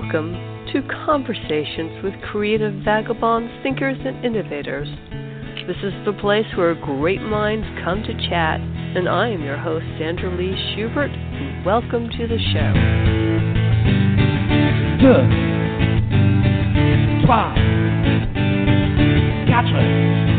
Welcome to Conversations with Creative Vagabonds, Thinkers, and Innovators. This is the place where great minds come to chat, and I am your host, Sandra Lee Schubert. Welcome to the show. Deux, trois, quatre,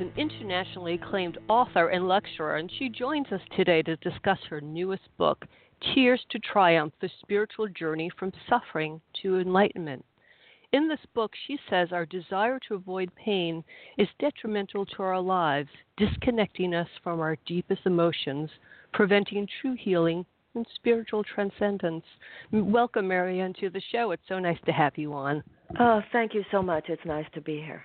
an internationally acclaimed author and lecturer, and she joins us today to discuss her newest book, Tears to Triumph The Spiritual Journey from Suffering to Enlightenment. In this book, she says our desire to avoid pain is detrimental to our lives, disconnecting us from our deepest emotions, preventing true healing and spiritual transcendence. Welcome, Marianne, to the show. It's so nice to have you on. Oh, thank you so much. It's nice to be here.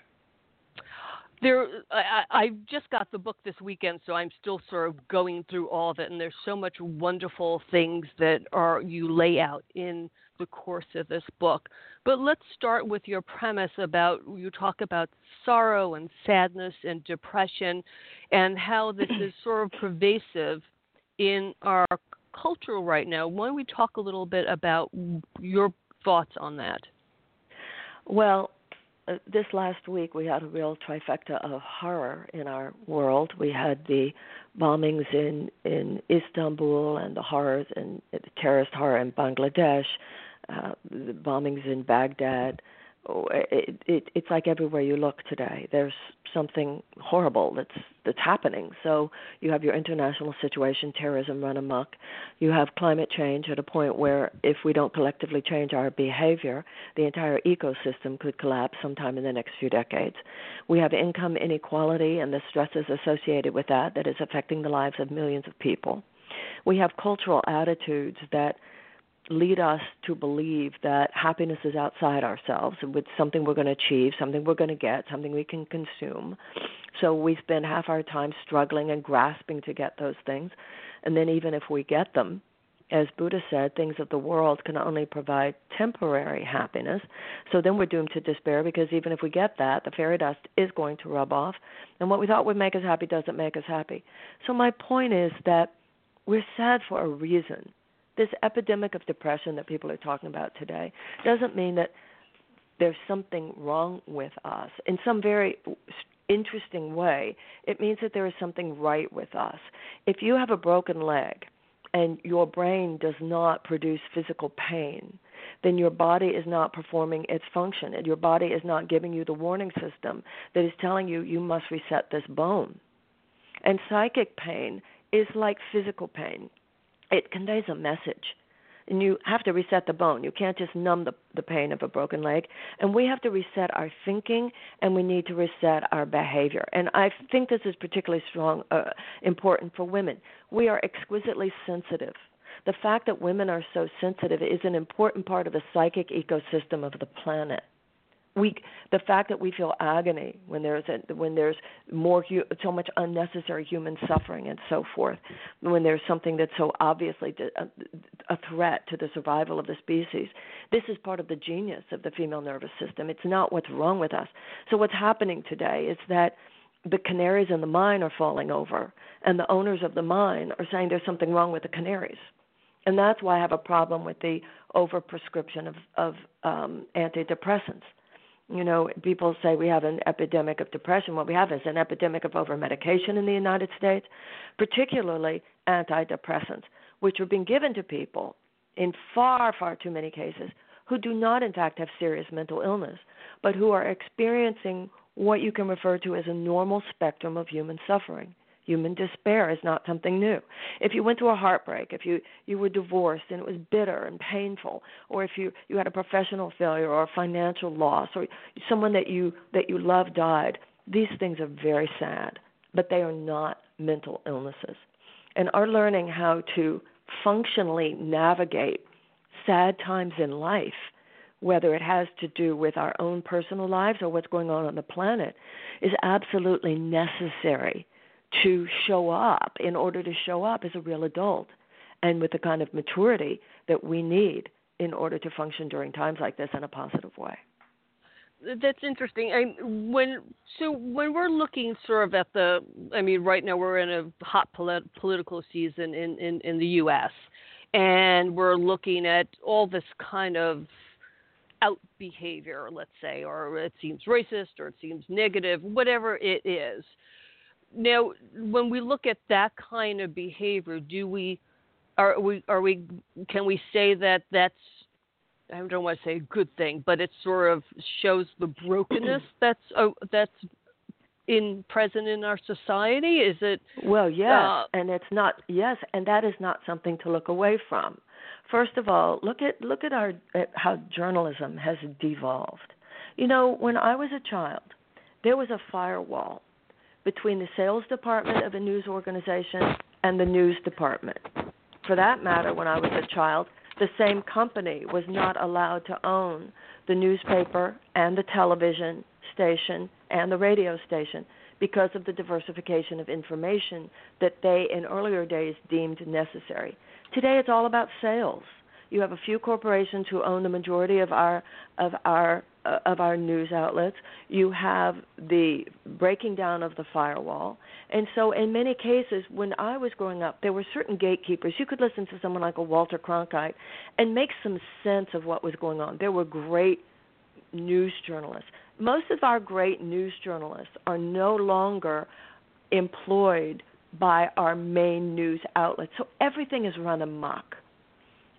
There I, I just got the book this weekend so i'm still sort of going through all of it and there's so much wonderful things that are you lay out in the course of this book. But let's start with your premise about you talk about sorrow and sadness and depression and how this is sort of pervasive in our culture right now. Why don't we talk a little bit about your thoughts on that? Well, uh, this last week we had a real trifecta of horror in our world. We had the bombings in in Istanbul and the horrors and the terrorist horror in Bangladesh, uh, the bombings in Baghdad. Oh, It, it, it's like everywhere you look today. There's something horrible that's that's happening. So you have your international situation, terrorism run amok. You have climate change at a point where if we don't collectively change our behavior, the entire ecosystem could collapse sometime in the next few decades. We have income inequality and the stresses associated with that that is affecting the lives of millions of people. We have cultural attitudes that lead us to believe that happiness is outside ourselves and with something we're going to achieve, something we're going to get, something we can consume. So we spend half our time struggling and grasping to get those things. And then even if we get them, as Buddha said, things of the world can only provide temporary happiness. So then we're doomed to despair because even if we get that, the fairy dust is going to rub off. And what we thought would make us happy doesn't make us happy. So my point is that we're sad for a reason this epidemic of depression that people are talking about today doesn't mean that there's something wrong with us. In some very interesting way, it means that there is something right with us. If you have a broken leg and your brain does not produce physical pain, then your body is not performing its function. And your body is not giving you the warning system that is telling you you must reset this bone. And psychic pain is like physical pain it conveys a message. And you have to reset the bone. You can't just numb the the pain of a broken leg. And we have to reset our thinking and we need to reset our behavior. And i think this is particularly strong uh, important for women. We are exquisitely sensitive. The fact that women are so sensitive is an important part of the psychic ecosystem of the planet we the fact that we feel agony when there's a, when there's more so much unnecessary human suffering and so forth when there's something that's so obviously a, threat to the survival of the species this is part of the genius of the female nervous system. It's not what's wrong with us. So what's happening today is that the canaries in the mine are falling over and the owners of the mine are saying there's something wrong with the canaries. And that's why I have a problem with the overprescription of, of um, antidepressants you know, people say we have an epidemic of depression. What we have is an epidemic of over medication in the United States, particularly antidepressants, which are being given to people in far, far too many cases who do not, in fact, have serious mental illness, but who are experiencing what you can refer to as a normal spectrum of human suffering. Human despair is not something new. If you went through a heartbreak, if you you were divorced and it was bitter and painful, or if you you had a professional failure or a financial loss, or someone that you that you love died, these things are very sad, but they are not mental illnesses. And our learning how to functionally navigate sad times in life whether it has to do with our own personal lives or what's going on on the planet, is absolutely necessary to show up in order to show up as a real adult and with the kind of maturity that we need in order to function during times like this in a positive way. That's interesting. I, when so when we're looking sort of at the, I mean, right now we're in a hot polit- political season in, in in the U.S. and we're looking at all this kind of out behavior, let's say, or it seems racist or it seems negative, whatever it is. Now, when we look at that kind of behavior, do we are we are we can we say that that's I don't want to say a good thing, but it sort of shows the brokenness that's uh, that's in present in our society. Is it? Well, yes, uh, and it's not. Yes, and that is not something to look away from. First of all, look at look at our at how journalism has devolved. You know, when I was a child, there was a firewall between the sales department of a news organization and the news department. For that matter, when I was a child, the same company was not allowed to own the newspaper and the television station and the radio station because of the diversification of information that they in earlier days deemed necessary. Today it's all about sales. You have a few corporations who own the majority of our of our uh, of our news outlets. You have the breaking down of the firewall. And so, in many cases, when I was growing up, there were certain gatekeepers. You could listen to someone like a Walter Cronkite and make some sense of what was going on. There were great news journalists. Most of our great news journalists are no longer employed by our main news outlets. So everything is run amok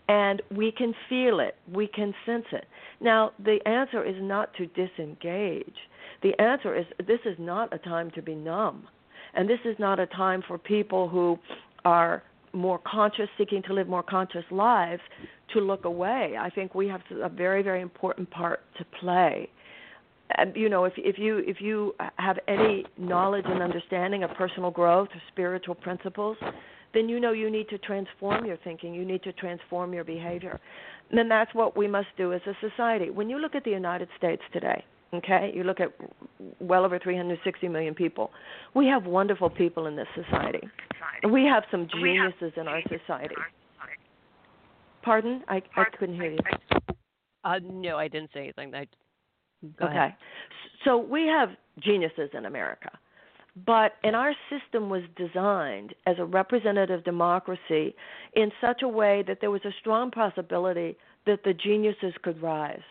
and we can feel it, we can sense it. Now, the answer is not to disengage. The answer is this is not a time to be numb. And this is not a time for people who are more conscious, seeking to live more conscious lives, to look away. I think we have a very, very important part to play. And, you know, if if you if you have any knowledge and understanding of personal growth or spiritual principles, then you know you need to transform your thinking, you need to transform your behavior. And then that's what we must do as a society. When you look at the United States today, okay, you look at well over 360 million people. We have wonderful people in this society. We have some geniuses in our society. Pardon? I, I couldn't hear you. Uh, no, I didn't say anything. I, okay. Ahead. So we have geniuses in America. But and our system was designed as a representative democracy in such a way that there was a strong possibility that the geniuses could rise.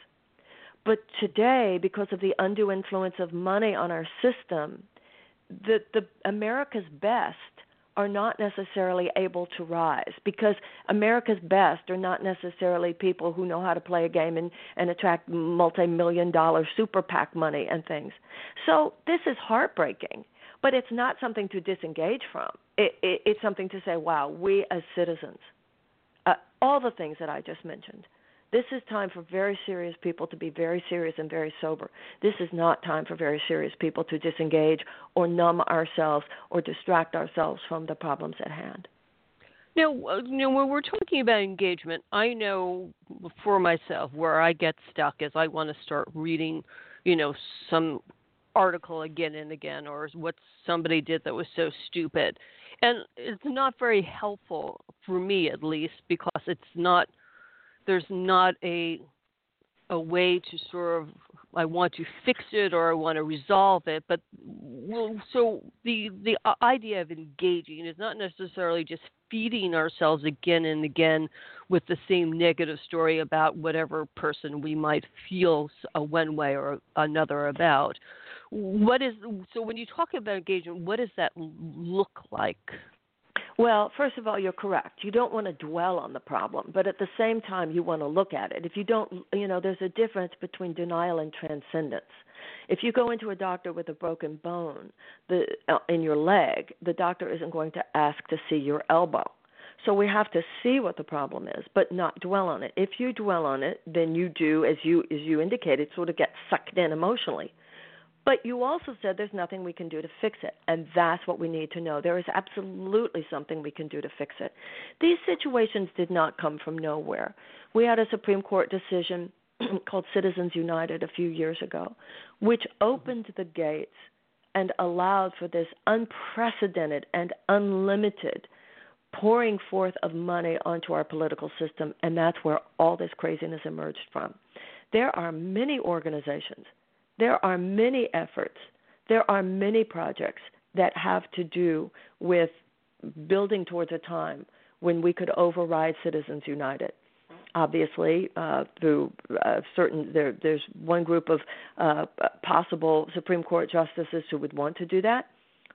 But today, because of the undue influence of money on our system, the, the America's best are not necessarily able to rise because America's best are not necessarily people who know how to play a game and, and attract multi million dollar super PAC money and things. So this is heartbreaking but it's not something to disengage from. It, it, it's something to say, wow, we as citizens, uh, all the things that I just mentioned. This is time for very serious people to be very serious and very sober. This is not time for very serious people to disengage or numb ourselves or distract ourselves from the problems at hand. Now, uh, you know, when we're talking about engagement, I know for myself where I get stuck is I want to start reading, you know, some article again and again or what somebody did that was so stupid. And it's not very helpful for me at least because it's not there's not a a way to sort of I want to fix it or I want to resolve it. But well, so the the uh, idea of engaging is not necessarily just feeding ourselves again and again with the same negative story about whatever person we might feel one way or another about what is so when you talk about engagement what does that look like well, first of all, you're correct. You don't want to dwell on the problem, but at the same time, you want to look at it. If you don't, you know, there's a difference between denial and transcendence. If you go into a doctor with a broken bone the, uh, in your leg, the doctor isn't going to ask to see your elbow. So we have to see what the problem is, but not dwell on it. If you dwell on it, then you do, as you as you indicated, sort of get sucked in emotionally. But you also said there's nothing we can do to fix it, and that's what we need to know. There is absolutely something we can do to fix it. These situations did not come from nowhere. We had a Supreme Court decision called Citizens United a few years ago, which opened the gates and allowed for this unprecedented and unlimited pouring forth of money onto our political system, and that's where all this craziness emerged from. There are many organizations, there are many efforts, there are many projects that have to do with building towards a time when we could override Citizens United. Obviously, uh, through uh, certain there, there's one group of uh, possible Supreme Court justices who would want to do that.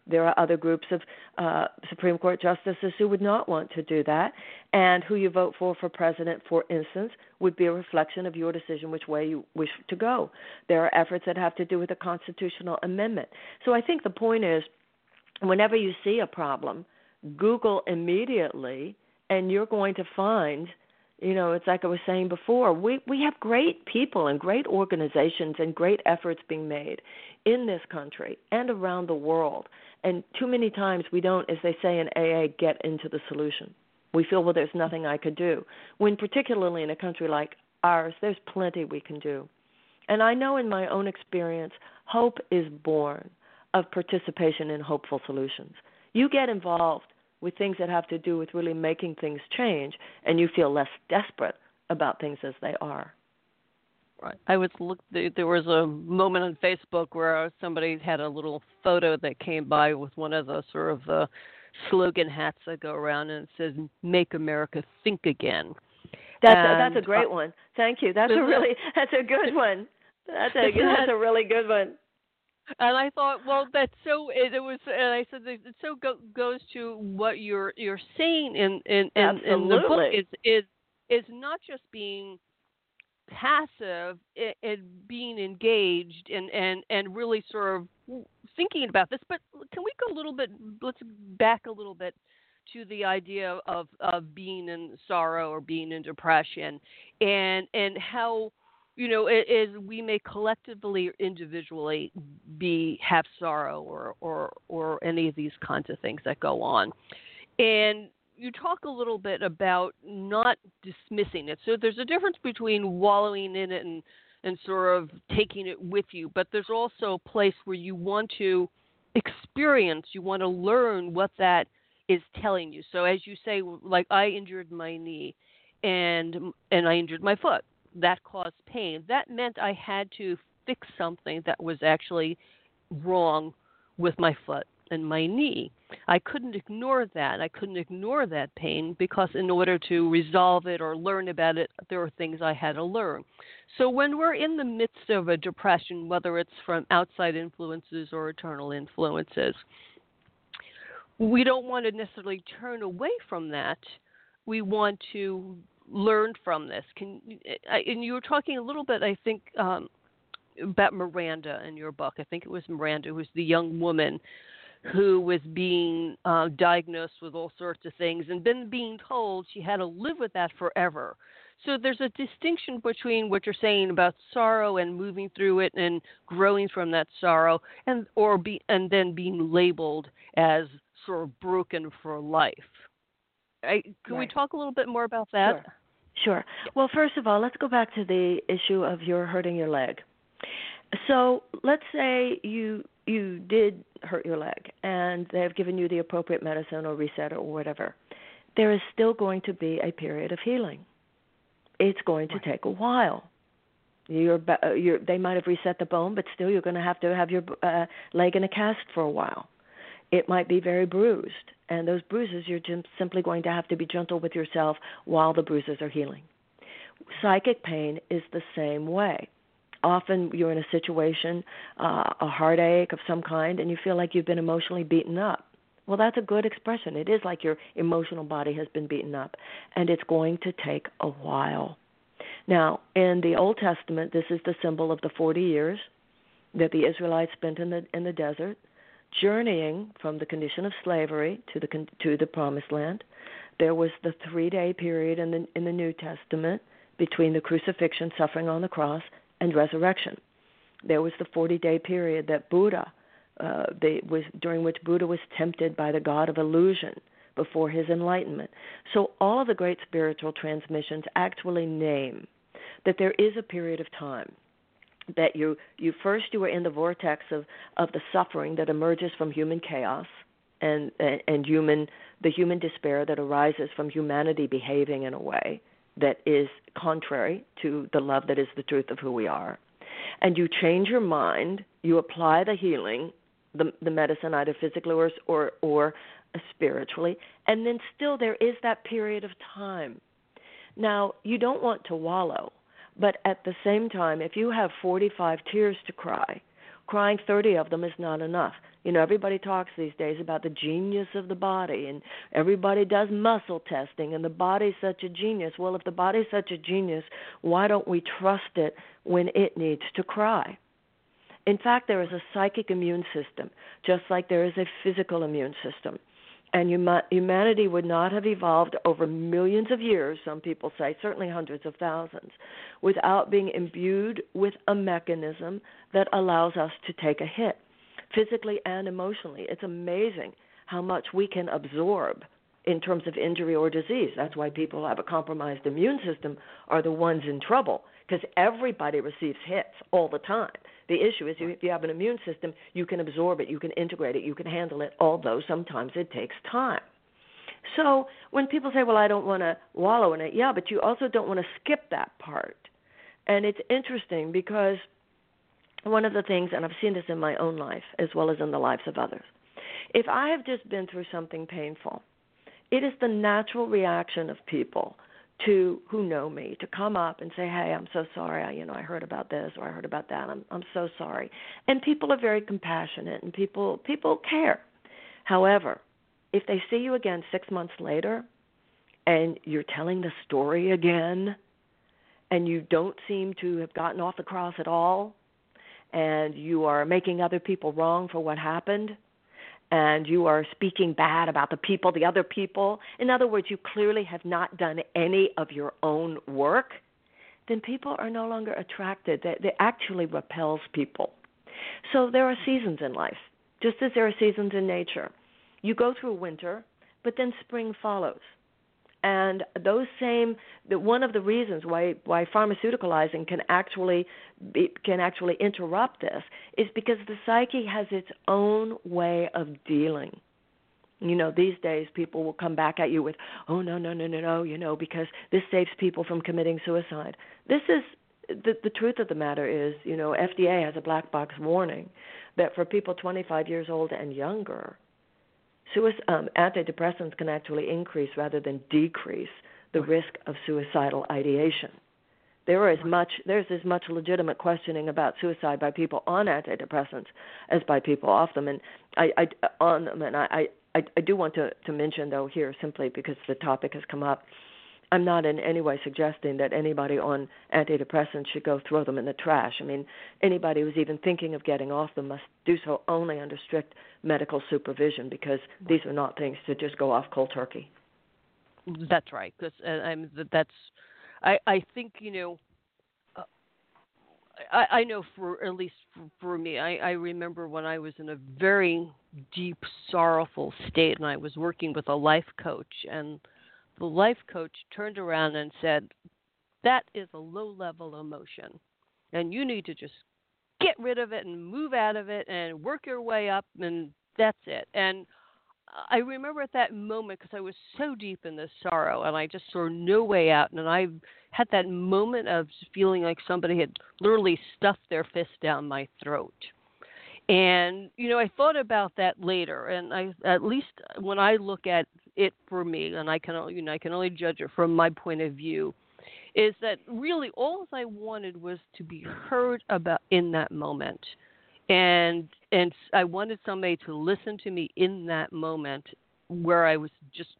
There are other groups of uh, Supreme Court justices who would not want to do that, and who you vote for for president, for instance, would be a reflection of your decision which way you wish to go. There are efforts that have to do with a constitutional amendment. So I think the point is, whenever you see a problem, Google immediately, and you're going to find you know it's like i was saying before we we have great people and great organizations and great efforts being made in this country and around the world and too many times we don't, as they say in AA, get into the solution. We feel, well, there's nothing I could do. When, particularly in a country like ours, there's plenty we can do. And I know in my own experience, hope is born of participation in hopeful solutions. You get involved with things that have to do with really making things change, and you feel less desperate about things as they are. Right. I was look. There was a moment on Facebook where somebody had a little photo that came by with one of the sort of the slogan hats that go around, and it says "Make America Think Again." That's and, a, that's a great uh, one. Thank you. That's a really that's a good one. That's a that's a really good one. And I thought, well, that's so. It, it was, and I said, it so go, goes to what you're you're saying in in in, in the book is is is not just being passive and being engaged and and and really sort of thinking about this but can we go a little bit let's back a little bit to the idea of of being in sorrow or being in depression and and how you know as we may collectively or individually be have sorrow or or or any of these kinds of things that go on and you talk a little bit about not dismissing it. So there's a difference between wallowing in it and and sort of taking it with you, but there's also a place where you want to experience, you want to learn what that is telling you. So as you say like I injured my knee and and I injured my foot. That caused pain. That meant I had to fix something that was actually wrong with my foot and my knee. I couldn't ignore that. I couldn't ignore that pain because in order to resolve it or learn about it, there were things I had to learn. So when we're in the midst of a depression, whether it's from outside influences or internal influences, we don't want to necessarily turn away from that. We want to learn from this. Can and you were talking a little bit, I think, um, about Miranda in your book. I think it was Miranda, who was the young woman who was being uh, diagnosed with all sorts of things and then being told she had to live with that forever. So there's a distinction between what you're saying about sorrow and moving through it and growing from that sorrow, and or be and then being labeled as sort of broken for life. I, can right. we talk a little bit more about that? Sure. Sure. Well, first of all, let's go back to the issue of your hurting your leg. So let's say you you did hurt your leg and they have given you the appropriate medicine or reset or whatever, there is still going to be a period of healing. It's going to take a while. You're, uh, you're, they might have reset the bone, but still you're going to have to have your uh, leg in a cast for a while. It might be very bruised, and those bruises you're just simply going to have to be gentle with yourself while the bruises are healing. Psychic pain is the same way often you're in a situation, uh, a heartache of some kind, and you feel like you've been emotionally beaten up. Well, that's a good expression. It is like your emotional body has been beaten up, and it's going to take a while. Now, in the Old Testament, this is the symbol of the 40 years that the Israelites spent in the in the desert, journeying from the condition of slavery to the to the promised land. There was the 3-day period in the in the New Testament between the crucifixion, suffering on the cross, and resurrection. There was the 40 day period that Buddha, uh, they, was during which Buddha was tempted by the god of illusion before his enlightenment. So all of the great spiritual transmissions actually name that there is a period of time that you you first you are in the vortex of of the suffering that emerges from human chaos and and, and human the human despair that arises from humanity behaving in a way that is contrary to the love that is the truth of who we are. And you change your mind you apply the healing the the medicine either physically or or or spiritually and then still there is that period of time. Now you don't want to wallow but at the same time, if you have 45 tears to cry, crying 30 of them is not enough. You know, everybody talks these days about the genius of the body, and everybody does muscle testing, and the body's such a genius. Well, if the body's such a genius, why don't we trust it when it needs to cry? In fact, there is a psychic immune system, just like there is a physical immune system and humanity would not have evolved over millions of years, some people say, certainly hundreds of thousands, without being imbued with a mechanism that allows us to take a hit, physically and emotionally. It's amazing how much we can absorb in terms of injury or disease. That's why people who have a compromised immune system are the ones in trouble, because everybody receives hits all the time. The issue is if you have an immune system, you can absorb it, you can integrate it, you can handle it, although sometimes it takes time. So when people say, well, I don't want to wallow in it, yeah, but you also don't want to skip that part. And it's interesting because one of the things, and I've seen this in my own life as well as in the lives of others, if I have just been through something painful, it is the natural reaction of people to who know me to come up and say, "Hey, I'm so sorry. I, you know, I heard about this or I heard about that. I'm I'm so sorry." And people are very compassionate and people people care. However, if they see you again 6 months later and you're telling the story again and you don't seem to have gotten off the cross at all and you are making other people wrong for what happened, and you are speaking bad about the people, the other people, in other words, you clearly have not done any of your own work, then people are no longer attracted. That it actually repels people. So there are seasons in life, just as there are seasons in nature. You go through winter, but then spring follows and those same the, one of the reasons why why pharmaceuticalizing can actually be, can actually interrupt this is because the psyche has its own way of dealing. You know these days people will come back at you with oh no no no no no you know because this saves people from committing suicide. This is the the truth of the matter is you know FDA has a black box warning that for people 25 years old and younger Suicide, um, antidepressants can actually increase rather than decrease the risk of suicidal ideation. There is as much there's as much legitimate questioning about suicide by people on antidepressants as by people off them, and I, I on them, and I, I I do want to to mention though here simply because the topic has come up I'm not in any way suggesting that anybody on antidepressants should go throw them in the trash. I mean, anybody who's even thinking of getting off them must do so only under strict medical supervision because these are not things to just go off cold turkey. That's right. Because uh, I'm that's I I think you know. Uh, I, I know for at least for, for me, I, I remember when I was in a very deep, sorrowful state, and I was working with a life coach, and the life coach turned around and said, That is a low level emotion. And you need to just get rid of it and move out of it and work your way up, and that's it. And I remember at that moment because I was so deep in this sorrow and I just saw no way out. And I had that moment of feeling like somebody had literally stuffed their fist down my throat. And you know, I thought about that later, and I at least when I look at it for me, and I can you know I can only judge it from my point of view, is that really all I wanted was to be heard about in that moment, and and I wanted somebody to listen to me in that moment where I was just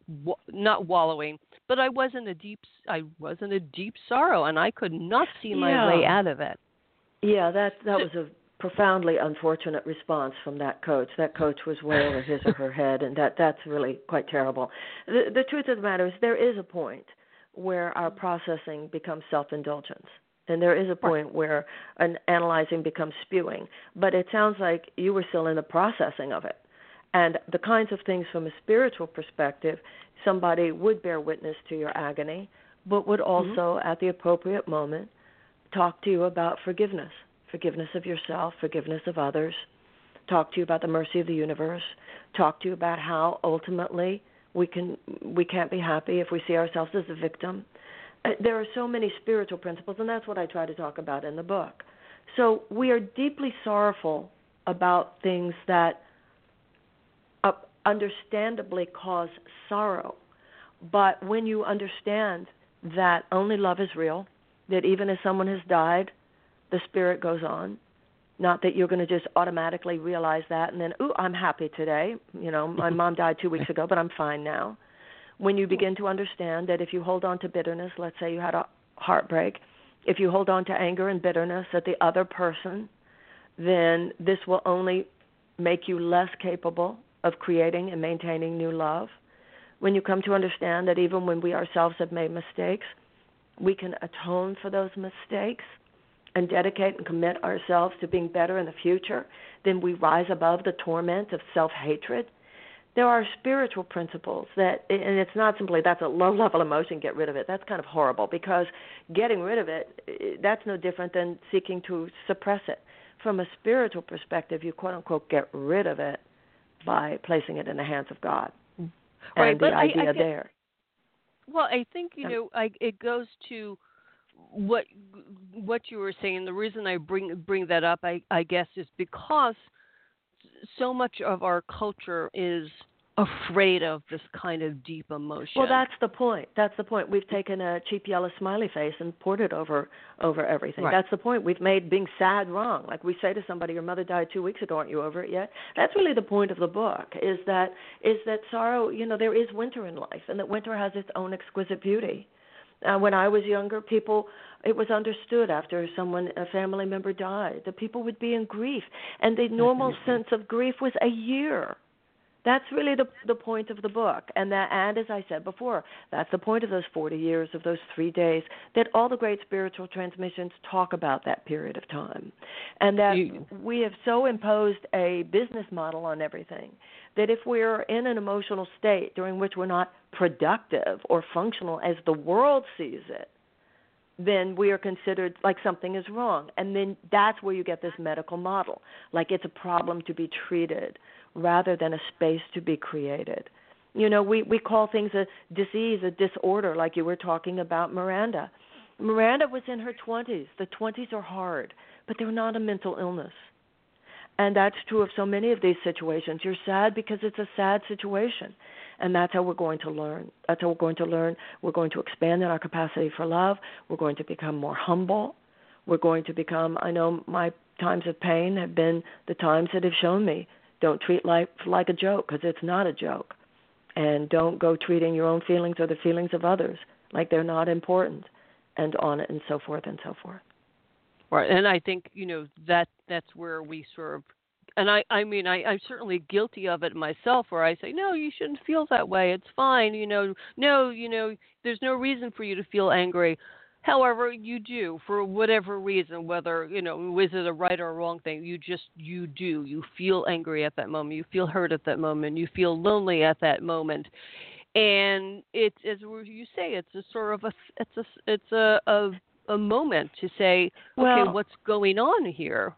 not wallowing, but I was in a deep I was in a deep sorrow, and I could not see my yeah. way out of it. Yeah, that that was a profoundly unfortunate response from that coach. That coach was way over his or her head, and that that's really quite terrible. The, the truth of the matter is, there is a point where our processing becomes self-indulgence, and there is a point where an analyzing becomes spewing. But it sounds like you were still in the processing of it, and the kinds of things from a spiritual perspective, somebody would bear witness to your agony, but would mm-hmm. also, mm-hmm. at the appropriate moment, talk to you about forgiveness forgiveness of yourself, forgiveness of others, talk to you about the mercy of the universe, talk to you about how ultimately we can we can't be happy if we see ourselves as a victim. Uh, there are so many spiritual principles and that's what I try to talk about in the book. So we are deeply sorrowful about things that uh, understandably cause sorrow. But when you understand that only love is real, that even if someone has died, the spirit goes on. Not that you're going to just automatically realize that and then, ooh, I'm happy today. You know, my mom died two weeks ago, but I'm fine now. When you begin to understand that if you hold on to bitterness, let's say you had a heartbreak, if you hold on to anger and bitterness at the other person, then this will only make you less capable of creating and maintaining new love. When you come to understand that even when we ourselves have made mistakes, we can atone for those mistakes and dedicate and commit ourselves to being better in the future, then we rise above the torment of self hatred. There are spiritual principles that, and it's not simply that's a low level emotion, get rid of it. That's kind of horrible because getting rid of it, that's no different than seeking to suppress it. From a spiritual perspective, you quote unquote get rid of it by placing it in the hands of God. Right, and the idea I, I get, there. Well, I think you know, I, it goes to what what you were saying. The reason I bring bring that up, I, I guess, is because so much of our culture is afraid of this kind of deep emotion. Well, that's the point. That's the point. We've taken a cheap yellow smiley face and poured it over over everything. Right. That's the point. We've made being sad wrong. Like we say to somebody, "Your mother died two weeks ago. Aren't you over it yet?" That's really the point of the book. Is that is that sorrow? You know, there is winter in life, and that winter has its own exquisite beauty. Uh, when I was younger, people it was understood after someone a family member died that people would be in grief, and the normal sense of grief was a year. That's really the the point of the book, and that and as I said before, that's the point of those 40 years of those three days. That all the great spiritual transmissions talk about that period of time, and that You- we have so imposed a business model on everything that if we're in an emotional state during which we're not productive or functional as the world sees it, then we are considered like something is wrong. And then that's where you get this medical model. Like it's a problem to be treated rather than a space to be created. You know, we, we call things a disease, a disorder, like you were talking about Miranda. Miranda was in her 20s. The 20s are hard, but they're not a mental illness. And that's true of so many of these situations. You're sad because it's a sad situation. And that's how we're going to learn. That's how we're going to learn. We're going to expand in our capacity for love. We're going to become more humble. We're going to become, I know my times of pain have been the times that have shown me don't treat life like a joke because it's not a joke. And don't go treating your own feelings or the feelings of others like they're not important and on and so forth and so forth. Right, and I think you know that that's where we sort of, and I I mean I I'm certainly guilty of it myself, where I say no, you shouldn't feel that way. It's fine, you know. No, you know, there's no reason for you to feel angry. However, you do for whatever reason, whether you know is it a right or a wrong thing. You just you do. You feel angry at that moment. You feel hurt at that moment. You feel lonely at that moment, and it's as you say, it's a sort of a it's a it's a a, a moment to say, okay, Well- what's going on here?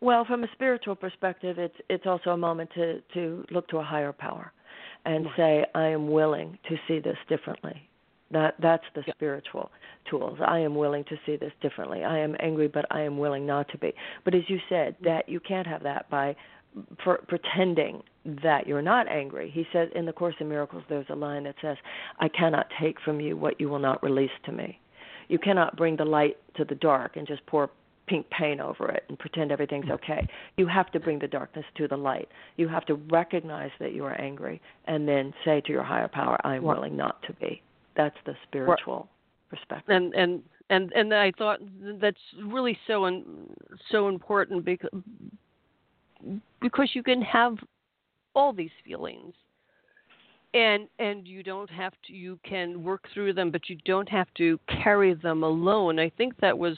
Well, from a spiritual perspective, it's it's also a moment to to look to a higher power, and Right. say, I am willing to see this differently. That that's the Yeah. spiritual tools. I am willing to see this differently. I am angry, but I am willing not to be. But as you said, mm-hmm. that you can't have that by for pretending that you're not angry. He says in the Course in Miracles, there's a line that says, "I cannot take from you what you will not release to me." You cannot bring the light to the dark and just pour pink paint over it and pretend everything's mm. okay. You have to bring the darkness to the light. You have to recognize that you are angry and then say to your higher power, I am willing not to be. That's the spiritual perspective. And and and and I thought that's really so un, so important because because you can have all these feelings and and you don't have to you can work through them but you don't have to carry them alone. I think that was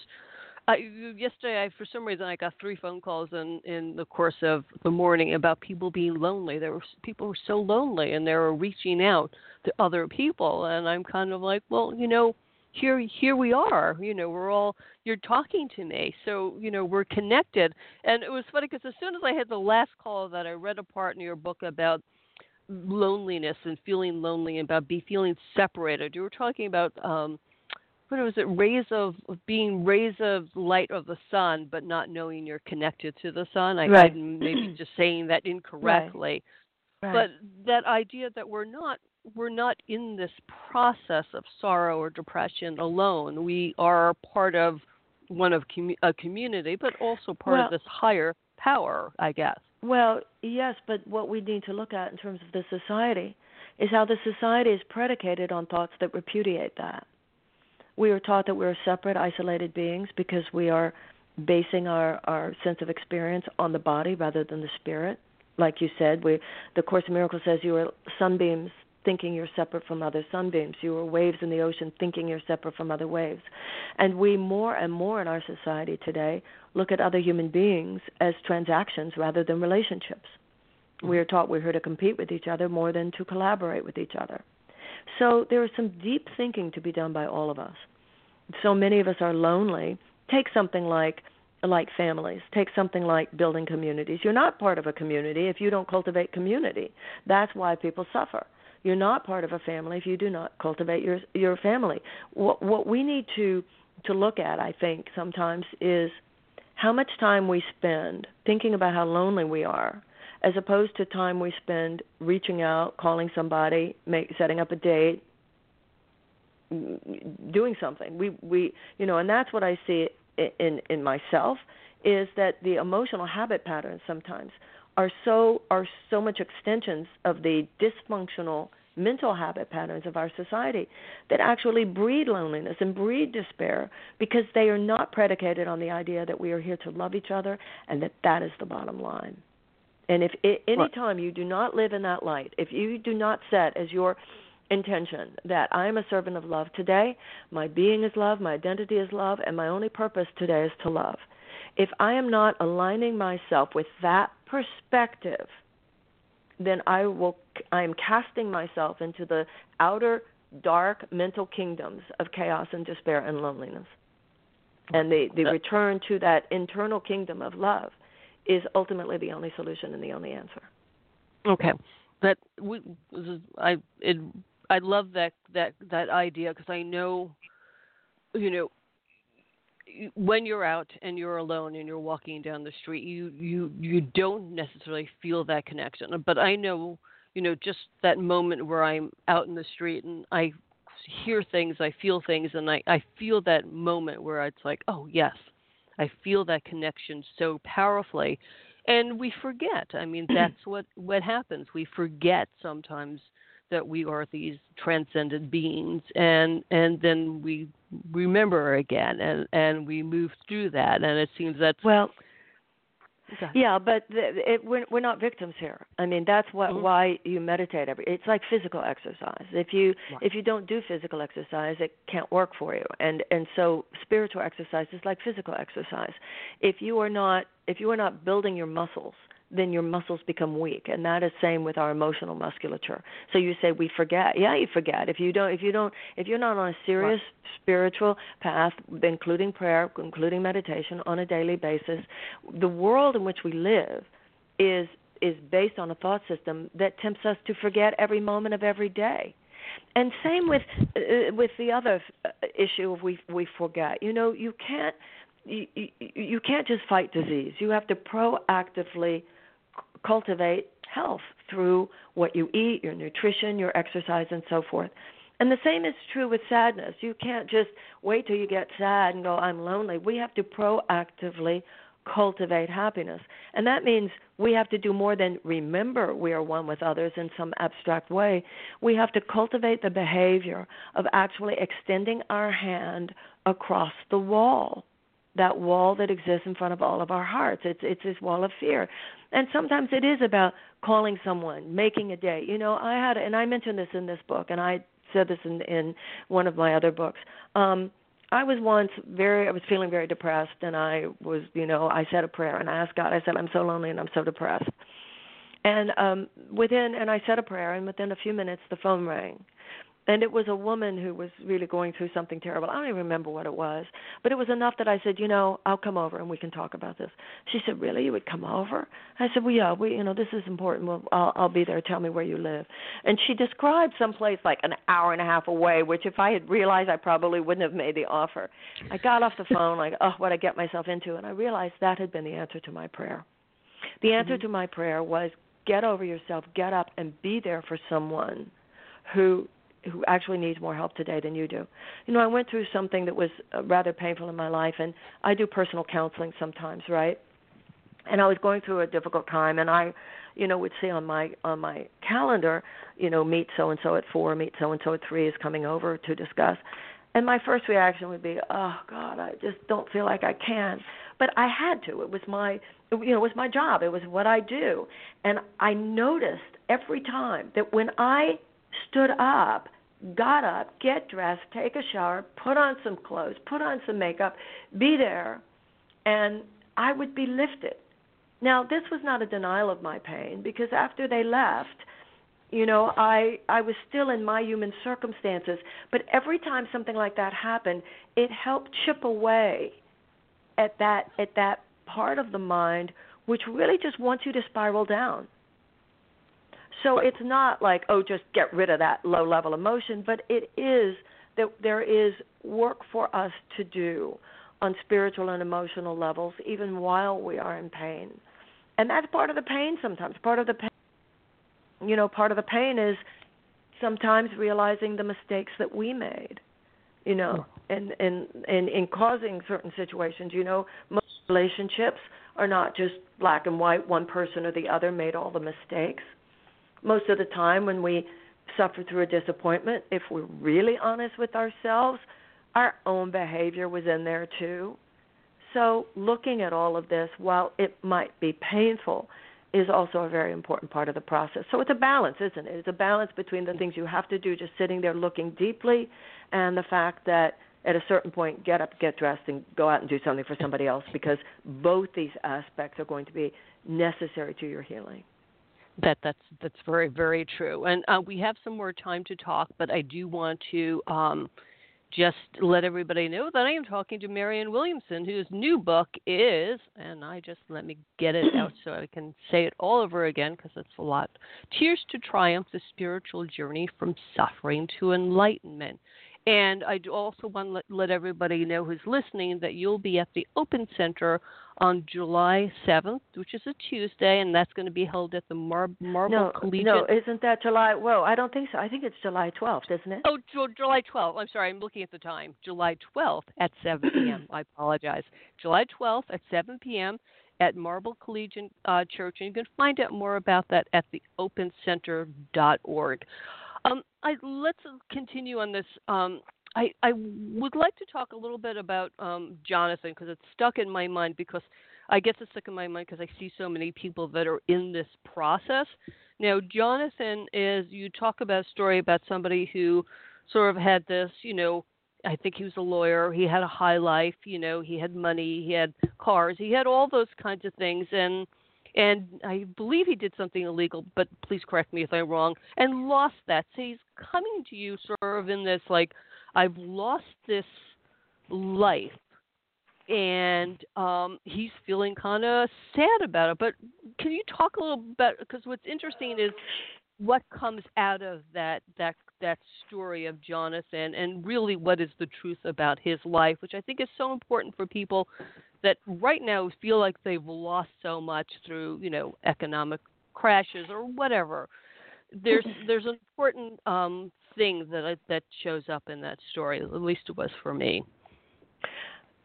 I, yesterday I, for some reason i got three phone calls in in the course of the morning about people being lonely. There were people were so lonely and they were reaching out to other people. And i'm kind of like well you know here here we are. You know we're all you're talking to me. So you know we're connected. And it was funny because as soon as i had the last call that i read a part in your book about loneliness and feeling lonely and about be feeling separated you were talking about um what was it rays of being rays of light of the sun but not knowing you're connected to the sun i right. maybe just saying that incorrectly right. but that idea that we're not we're not in this process of sorrow or depression alone. We are part of one of commu- a community, but also part well, of this higher power, I guess. Well, yes, but what we need to look at in terms of the society is how the society is predicated on thoughts that repudiate that. We are taught that we're separate, isolated beings because we are basing our, our sense of experience on the body rather than the spirit. Like you said, we the Course in Miracles says you are sunbeams thinking you're separate from other sunbeams. You are waves in the ocean thinking you're separate from other waves. And we more and more in our society today look at other human beings as transactions rather than relationships. Mm-hmm. We are taught we're here to compete with each other more than to collaborate with each other. So there is some deep thinking to be done by all of us. So many of us are lonely. Take something like like families. Take something like building communities. You're not part of a community if you don't cultivate community. That's why people suffer. You're not part of a family if you do not cultivate your your family. What what we need to to look at, I think, sometimes is how much time we spend thinking about how lonely we are as opposed to time we spend reaching out, calling somebody, make, setting up a date, doing something. We we you know, and that's what I see in in myself is that the emotional habit patterns sometimes are so are so much extensions of the dysfunctional mental habit patterns of our society that actually breed loneliness and breed despair because they are not predicated on the idea that we are here to love each other and that that is the bottom line. And if any time you do not live in that light, if you do not set as your intention that I am a servant of love today, my being is love, my identity is love, and my only purpose today is to love. If I am not aligning myself with that perspective, then I will I am casting myself into the outer dark mental kingdoms of chaos and despair and loneliness. And the, the return to that internal kingdom of love is ultimately the only solution and the only answer. Okay, that we I it I love that that that idea because I know, you know, when you're out and you're alone and you're walking down the street, you you you don't necessarily feel that connection. But I know, you know, just that moment where I'm out in the street and I hear things, I feel things, and I I feel that moment where it's like, oh yes, I feel that connection so powerfully, and we forget. I mean, that's what what happens. We forget sometimes that we are these transcendent beings and and then we remember again and and we move through that and it seems that well yeah, but the, it, we're we're not victims here. I mean, that's what mm-hmm. why you meditate every. It's like physical exercise. If you right. if you don't do physical exercise, it can't work for you. And and so spiritual exercise is like physical exercise. If you are not if you are not building your muscles, then your muscles become weak and that is same with our emotional musculature. So you say we forget. Yeah you forget. If you don't if you don't if you're not on a serious right. spiritual path including prayer including meditation on a daily basis the world in which we live is is based on a thought system that tempts us to forget every moment of every day. And same with uh, with the other uh, issue of we we forget. You know you can't you, you, you can't just fight disease. You have to proactively cultivate health through what you eat, your nutrition, your exercise, and so forth. And the same is true with sadness. You can't just wait till you get sad and go, I'm lonely. We have to proactively cultivate happiness. And that means we have to do more than remember we are one with others in some abstract way. We have to cultivate the behavior of actually extending our hand across the wall that wall that exists in front of all of our hearts. It's it's this wall of fear. And sometimes it is about calling someone, making a day. You know, I had and I mentioned this in this book and I said this in in one of my other books. Um I was once very I was feeling very depressed and I was, you know, I said a prayer and I asked God, I said, I'm so lonely and I'm so depressed. And um within and I said a prayer and within a few minutes the phone rang and it was a woman who was really going through something terrible. I don't even remember what it was, but it was enough that I said, you know, I'll come over and we can talk about this. She said, really, you would come over? I said, well, yeah, we, you know, this is important. Well, I'll, I'll be there. Tell me where you live. And she described some place like an hour and a half away, which if I had realized, I probably wouldn't have made the offer. I got off the phone like, oh, what I get myself into, and I realized that had been the answer to my prayer. The answer mm-hmm. to my prayer was get over yourself, get up, and be there for someone who who actually needs more help today than you do. You know, I went through something that was uh, rather painful in my life, and I do personal counseling sometimes, right? And I was going through a difficult time, and I, you know, would see on my on my calendar, you know, meet so and so at four, meet so and so at three is coming over to discuss. And my first reaction would be, oh God, I just don't feel like I can. But I had to. It was my, you know, it was my job. It was what I do. And I noticed every time that when I stood up, got up, get dressed, take a shower, put on some clothes, put on some makeup, be there, and I would be lifted. Now, this was not a denial of my pain because after they left, you know, I I was still in my human circumstances, but every time something like that happened, it helped chip away at that at that part of the mind which really just wants you to spiral down. So it's not like, oh, just get rid of that low level emotion, but it is that there is work for us to do on spiritual and emotional levels, even while we are in pain. And that's part of the pain sometimes. Part of the pain, you know, part of the pain is sometimes realizing the mistakes that we made, you know, and and and in causing certain situations. You know, most relationships are not just black and white. One person or the other made all the mistakes most of the time when we suffer through a disappointment, if we're really honest with ourselves, our own behavior was in there too. So, looking at all of this, while it might be painful, is also a very important part of the process. So, it's a balance, isn't it? It's a balance between the things you have to do, just sitting there looking deeply, and the fact that at a certain point, get up, get dressed, and go out and do something for somebody else because both these aspects are going to be necessary to your healing. That that's that's very very true. And uh, we have some more time to talk, but I do want to um, just let everybody know that I am talking to Marianne Williamson, whose new book is, and I just let me get it out so I can say it all over again because it's a lot. Tears to Triumph: The Spiritual Journey from Suffering to Enlightenment. And I also want to let, let everybody know who's listening that you'll be at the Open Center on July 7th, which is a Tuesday, and that's going to be held at the Mar- Marble no, Collegiate. No, isn't that July? Well, I don't think so. I think it's July 12th, isn't it? Oh, July 12th. I'm sorry, I'm looking at the time. July 12th at 7 p.m. I apologize. July 12th at 7 p.m. at Marble Collegiate uh, Church, and you can find out more about that at theopencenter.org. Um, I, let's continue on this. Um, I, I would like to talk a little bit about um, Jonathan because it's stuck in my mind because I guess it's stuck in my mind because I see so many people that are in this process. Now, Jonathan is, you talk about a story about somebody who sort of had this, you know, I think he was a lawyer. He had a high life, you know, he had money, he had cars, he had all those kinds of things. And and I believe he did something illegal, but please correct me if I'm wrong, and lost that. So he's coming to you sort of in this like, I've lost this life, and um, he's feeling kind of sad about it. But can you talk a little bit? Because what's interesting is what comes out of that that that story of Jonathan, and really what is the truth about his life, which I think is so important for people that right now feel like they've lost so much through you know economic crashes or whatever. There's there's an important um, thing that I, that shows up in that story. At least it was for me.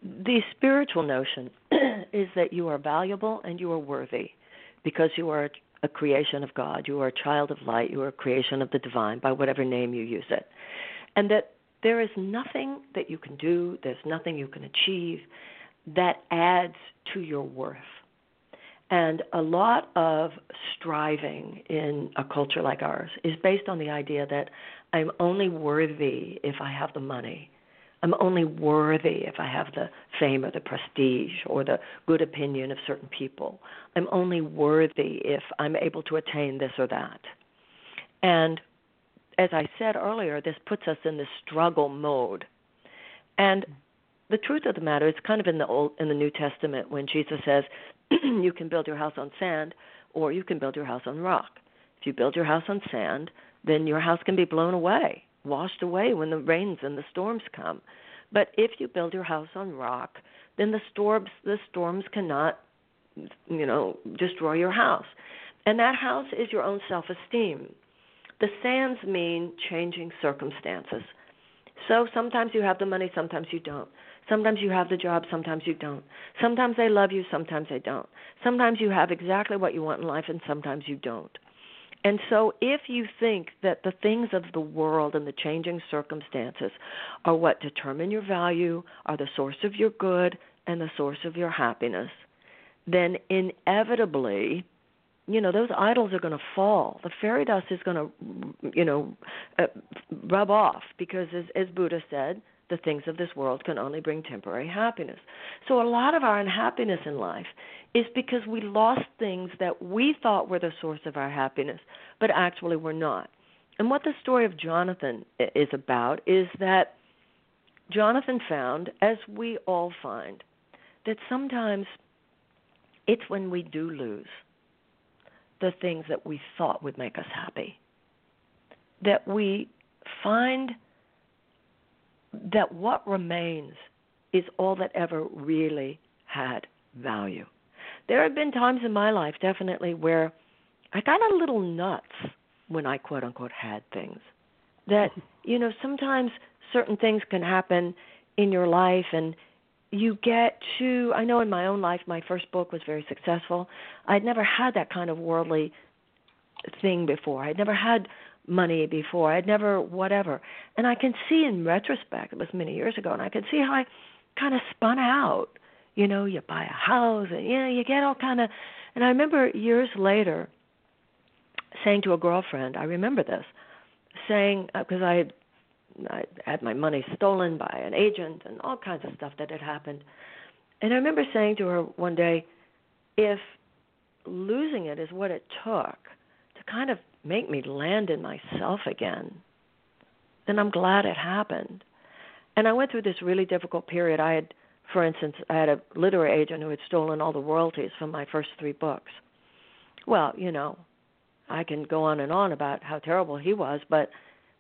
The spiritual notion is that you are valuable and you are worthy because you are a creation of God. You are a child of light. You are a creation of the divine by whatever name you use it. And that there is nothing that you can do, there's nothing you can achieve that adds to your worth. And a lot of striving in a culture like ours is based on the idea that I'm only worthy if I have the money. I'm only worthy if I have the fame or the prestige or the good opinion of certain people. I'm only worthy if I'm able to attain this or that. And as I said earlier, this puts us in this struggle mode. And the truth of the matter is kind of in the old in the New Testament when Jesus says you can build your house on sand or you can build your house on rock. If you build your house on sand, then your house can be blown away, washed away when the rains and the storms come. But if you build your house on rock, then the storms the storms cannot you know destroy your house. And that house is your own self-esteem. The sands mean changing circumstances. So sometimes you have the money, sometimes you don't. Sometimes you have the job, sometimes you don't. Sometimes they love you, sometimes they don't. Sometimes you have exactly what you want in life, and sometimes you don't. And so, if you think that the things of the world and the changing circumstances are what determine your value, are the source of your good, and the source of your happiness, then inevitably you know those idols are going to fall. The fairy dust is going to you know uh, rub off because as as buddha said the things of this world can only bring temporary happiness so a lot of our unhappiness in life is because we lost things that we thought were the source of our happiness but actually were not and what the story of jonathan is about is that jonathan found as we all find that sometimes it's when we do lose the things that we thought would make us happy. That we find that what remains is all that ever really had value. There have been times in my life, definitely, where I got a little nuts when I quote unquote had things. That, you know, sometimes certain things can happen in your life and you get to i know in my own life my first book was very successful i'd never had that kind of worldly thing before i'd never had money before. I'd never whatever. And i can see in retrospect it was many years ago and i can see how i kind of spun out. You know you buy a house and you know you get all kind of and i remember years later saying to a girlfriend i remember this saying because uh, i had I had my money stolen by an agent and all kinds of stuff that had happened. And I remember saying to her one day, if losing it is what it took to kind of make me land in myself again, then I'm glad it happened. And I went through this really difficult period. I had, for instance, I had a literary agent who had stolen all the royalties from my first three books. Well, you know, I can go on and on about how terrible he was, but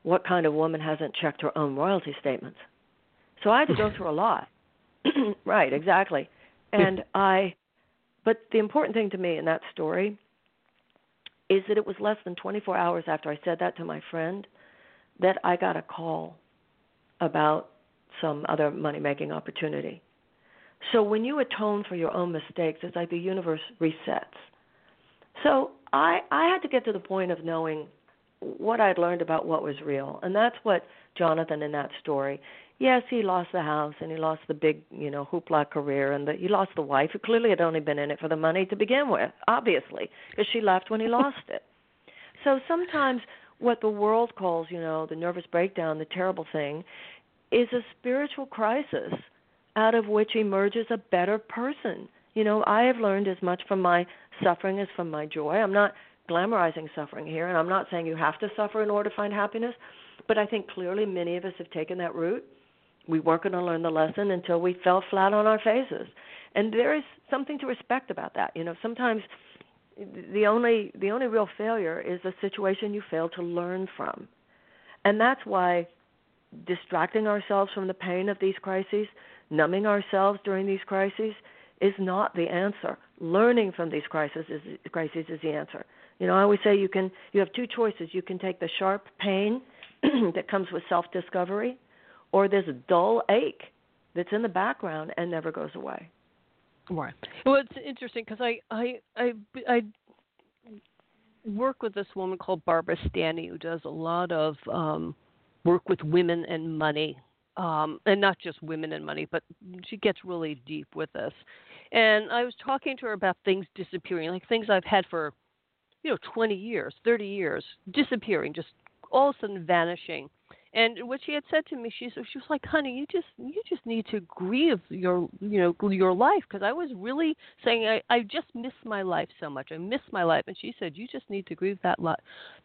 what kind of woman hasn't checked her own royalty statements? So I had to go through a lot. right, exactly. And I, but the important thing to me in that story is that it was less than 24 hours after I said that to my friend that I got a call about some other money making opportunity. So when you atone for your own mistakes, it's like the universe resets. So I I had to get to the point of knowing what I'd learned about what was real. And that's what Jonathan in that story. Yes, he lost the house and he lost the big, you know, hoopla career and the, he lost the wife who clearly had only been in it for the money to begin with, obviously, because she left when he lost it. So sometimes what the world calls, you know, the nervous breakdown, the terrible thing, is a spiritual crisis out of which emerges a better person. You know, I have learned as much from my suffering as from my joy. I'm not glamorizing suffering here, and I'm not saying you have to suffer in order to find happiness, but I think clearly many of us have taken that route. We weren't going to learn the lesson until we fell flat on our faces, and there is something to respect about that. You know, sometimes the only the only real failure is a situation you fail to learn from, and that's why distracting ourselves from the pain of these crises, numbing ourselves during these crises, is not the answer. Learning from these crises is, crises is the answer. You know, I always say you can you have two choices. You can take the sharp pain that comes with self-discovery or this dull ache that's in the background and never goes away. Right. Well, it's interesting because I, I I I work with this woman called Barbara Stanny who does a lot of um, work with women and money, um, and not just women and money, but she gets really deep with this. And I was talking to her about things disappearing, like things I've had for you know, 20 years, 30 years, disappearing, just all of a sudden vanishing. And what she had said to me, she she was like, "Honey, you just you just need to grieve your you know your life because I was really saying I I just miss my life so much. I miss my life." And she said, "You just need to grieve that li-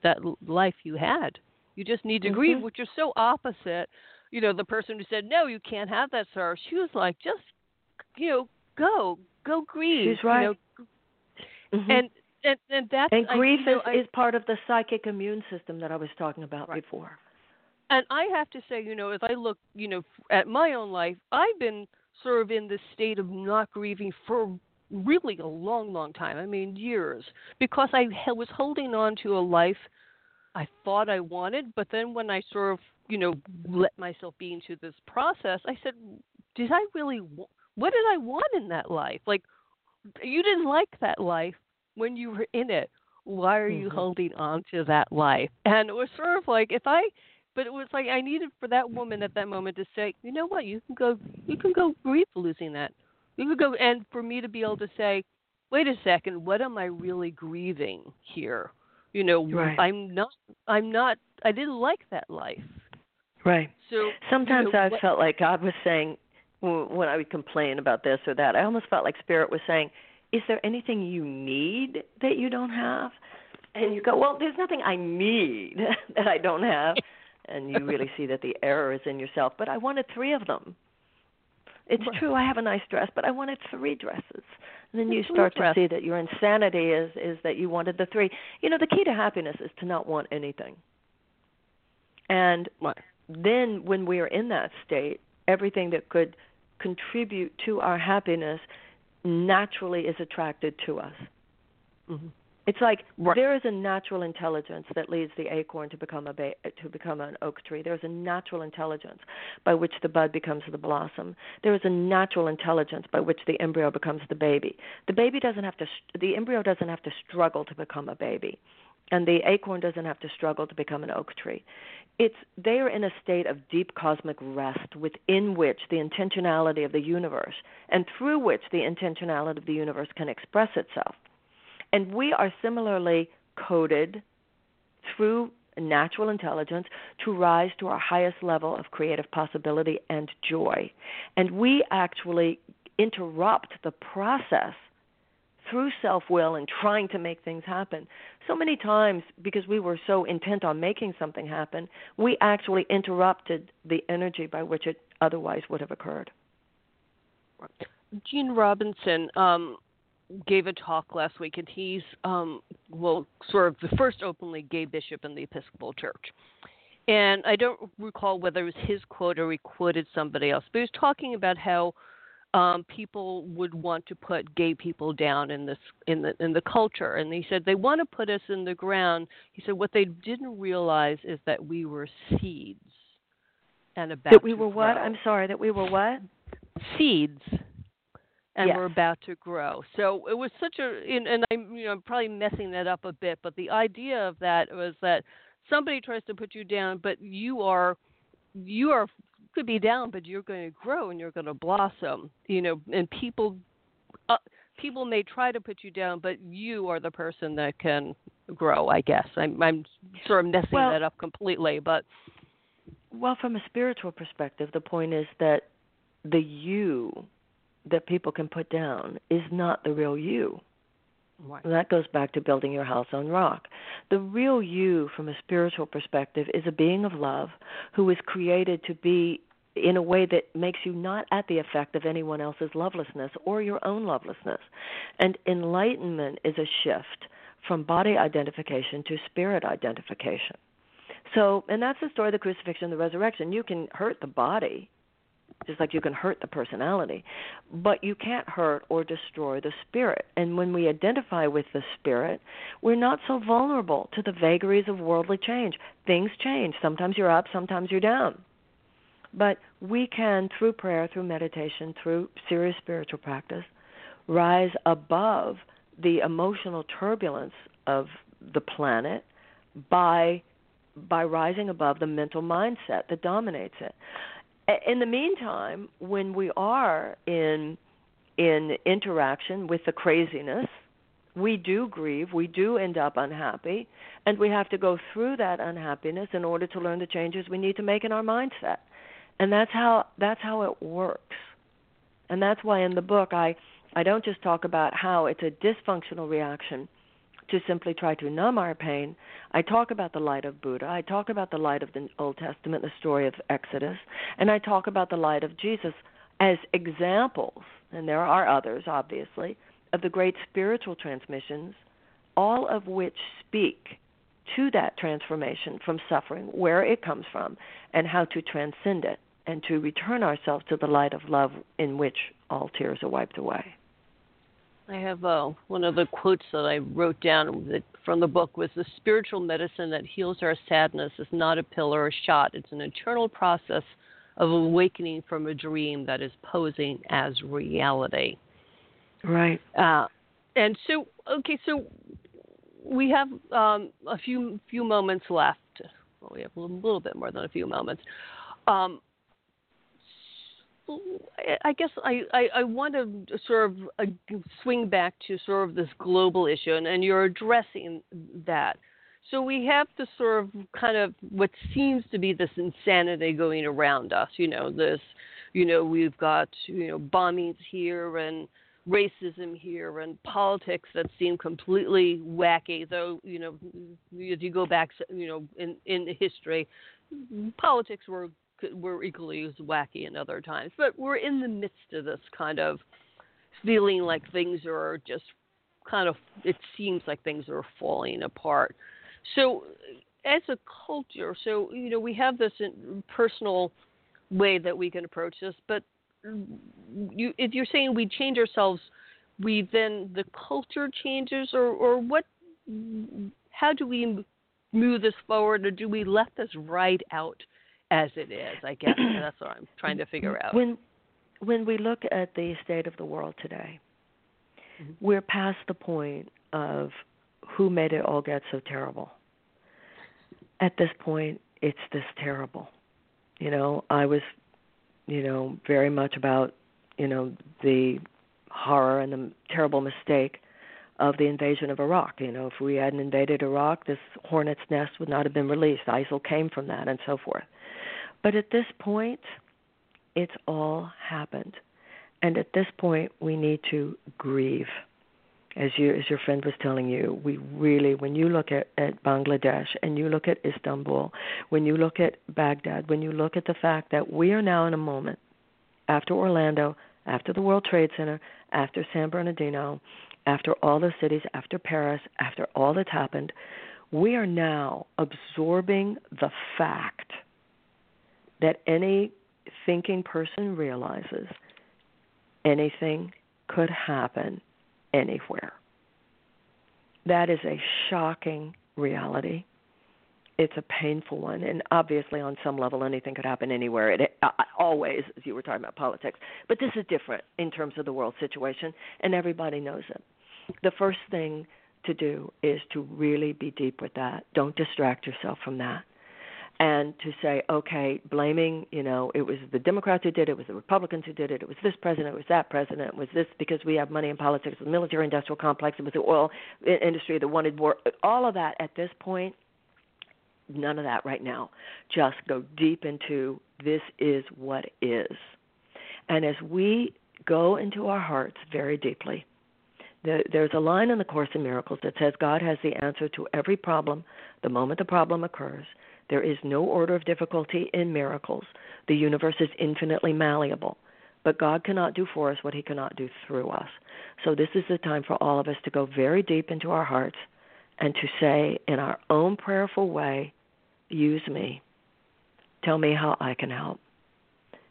that life you had." You just need to mm-hmm. grieve, which is so opposite. You know, the person who said, No, you can't have that sorrow. She was like, Just, you know, go, go grieve. She's right. You know? mm-hmm. And and and that's and grief I, is know, is part of the psychic immune system that I was talking about right. before. And I have to say, you know, as I look, you know, at my own life, I've been sort of in this state of not grieving for really a long, long time. I mean, years, because I was holding on to a life I thought I wanted, but then when I sort of, you know, let myself be into this process, I said, did I really? What did I want in that life? Like, you didn't like that life when you were in it. Why are you mm-hmm. holding on to that life? And it was sort of like if I but it was like I needed for that woman at that moment to say, you know what, you can go, you can go grieve losing that. You can go, and for me to be able to say, wait a second, what am I really grieving here? You know, right. I'm not, I'm not, I didn't like that life. Right. So sometimes you know, I what, felt like God was saying when I would complain about this or that. I almost felt like Spirit was saying, "Is there anything you need that you don't have?" And you go, "Well, there's nothing I need that I don't have." And you really see that the error is in yourself. But I wanted three of them. It's right. true I have a nice dress, but I wanted three dresses. And then you start to see that your insanity is is that you wanted the three. You know, the key to happiness is to not want anything. And then when we are in that state, everything that could contribute to our happiness naturally is attracted to us. Mm-hmm. It's like right. there is a natural intelligence that leads the acorn to become a ba- to become an oak tree. There is a natural intelligence by which the bud becomes the blossom. There is a natural intelligence by which the embryo becomes the baby. The baby doesn't have to the embryo doesn't have to struggle to become a baby, and the acorn doesn't have to struggle to become an oak tree. It's they are in a state of deep cosmic rest within which the intentionality of the universe and through which the intentionality of the universe can express itself and we are similarly coded through natural intelligence to rise to our highest level of creative possibility and joy. And we actually interrupt the process through self will and trying to make things happen. So many times, because we were so intent on making something happen, we actually interrupted the energy by which it otherwise would have occurred. Gene Robinson, um, gave a talk last week, and he's um, well, sort of the first openly gay bishop in the Episcopal Church. And I don't recall whether it was his quote or he quoted somebody else, but he was talking about how um, people would want to put gay people down in this in the in the culture, and he said they want to put us in the ground. He said what they didn't realize is that we were seeds, and about that we were grow. what? I'm sorry, that we were what? Seeds and yes. we're about to grow. So it was such a, and I'm, you know, I'm probably messing that up a bit, but the idea of that was that somebody tries to put you down, but you are, you are could be down, but you're going to grow and you're going to blossom. You know, and people, uh, people may try to put you down, but you are the person that can grow. I guess I'm, I'm sort of messing well, that up completely, but. Well, from a spiritual perspective, the point is that the you that people can put down is not the real you. Right. that goes back to building your house on rock. The real you, from a spiritual perspective, is a being of love who is created to be in a way that makes you not at the effect of anyone else's lovelessness or your own lovelessness. And enlightenment is a shift from body identification to spirit identification. So, and that's the story of the crucifixion and the resurrection. You can hurt the body, just like you can hurt the personality, but you can't hurt or destroy the spirit. And when we identify with the spirit, we're not so vulnerable to the vagaries of worldly change. Things change. Sometimes you're up, sometimes you're down. But we can, through prayer, through meditation, through serious spiritual practice, rise above the emotional turbulence of the planet by by rising above the mental mindset that dominates it in the meantime, when we are in in interaction with the craziness, we do grieve, we do end up unhappy, and we have to go through that unhappiness in order to learn the changes we need to make in our mindset. And that's how that's how it works. And that's why in the book I I don't just talk about how it's a dysfunctional reaction to simply try to numb our pain. I talk about the light of Buddha. I talk about the light of the Old Testament, the story of Exodus, and I talk about the light of Jesus as examples, and there are others, obviously, of the great spiritual transmissions, all of which speak to that transformation from suffering, where it comes from, and how to transcend it, and to return ourselves to the light of love in which all tears are wiped away. I have uh, one of the quotes that I wrote down that, from the book was the spiritual medicine that heals our sadness is not a pill or a shot. It's an eternal process of awakening from a dream that is posing as reality. Right. Uh, and so, okay, so we have um, a few few moments left. Well, we have a little, little bit more than a few moments. Um, I guess I, I, I, want to sort of uh, swing back to sort of this global issue, and, and you're addressing that. So we have this sort of kind of what seems to be this insanity going around us. You know, this, you know, we've got you know bombings here and racism here and politics that seem completely wacky. Though you know, if you go back, you know, in in history, politics were were equally as wacky in other times. But we're in the midst of this kind of feeling like things are just kind of. It seems like things are falling apart. So, as a culture, so you know, we have this personal way that we can approach this, but you, if you're saying we change ourselves, we then the culture changes, or or what? How do we move this forward, or do we let this ride out as it is? I guess that's what I'm trying to figure out. When when we look at the state of the world today, mm-hmm. we're past the point of who made it all get so terrible. At this point, it's this terrible. You know, I was you know, very much about, you know, the horror and the terrible mistake of the invasion of Iraq. You know, if we hadn't invaded Iraq, this hornet's nest would not have been released. ISIL came from that and so forth. But at this point, it's all happened. And at this point, we need to grieve as you as your friend was telling you, we really when you look at, at Bangladesh and you look at Istanbul, when you look at Baghdad, when you look at the fact that we are now in a moment after Orlando, after the World Trade Center, after San Bernardino, after all the cities, after Paris, after all that's happened, we are now absorbing the fact that any thinking person realizes anything could happen anywhere. That is a shocking reality. It's a painful one, and obviously, on some level, anything could happen anywhere. It always, as you were talking about politics, but this is different in terms of the world situation, and everybody knows it. The first thing to do is to really be deep with that. Don't distract yourself from that and to say, okay, blaming, you know, it was the Democrats who did it, it was the Republicans who did it, it was this president, it was that president, it was this because we have money in politics, the military industrial complex, it was the oil industry that wanted war. All of that at this point, none of that right now. Just go deep into this is what is. And as we go into our hearts very deeply, there's a line in the Course in Miracles that says God has the answer to every problem the moment the problem occurs there is no order of difficulty in miracles. The universe is infinitely malleable. But God cannot do for us what He cannot do through us. So, this is the time for all of us to go very deep into our hearts and to say, in our own prayerful way, use me. Tell me how I can help.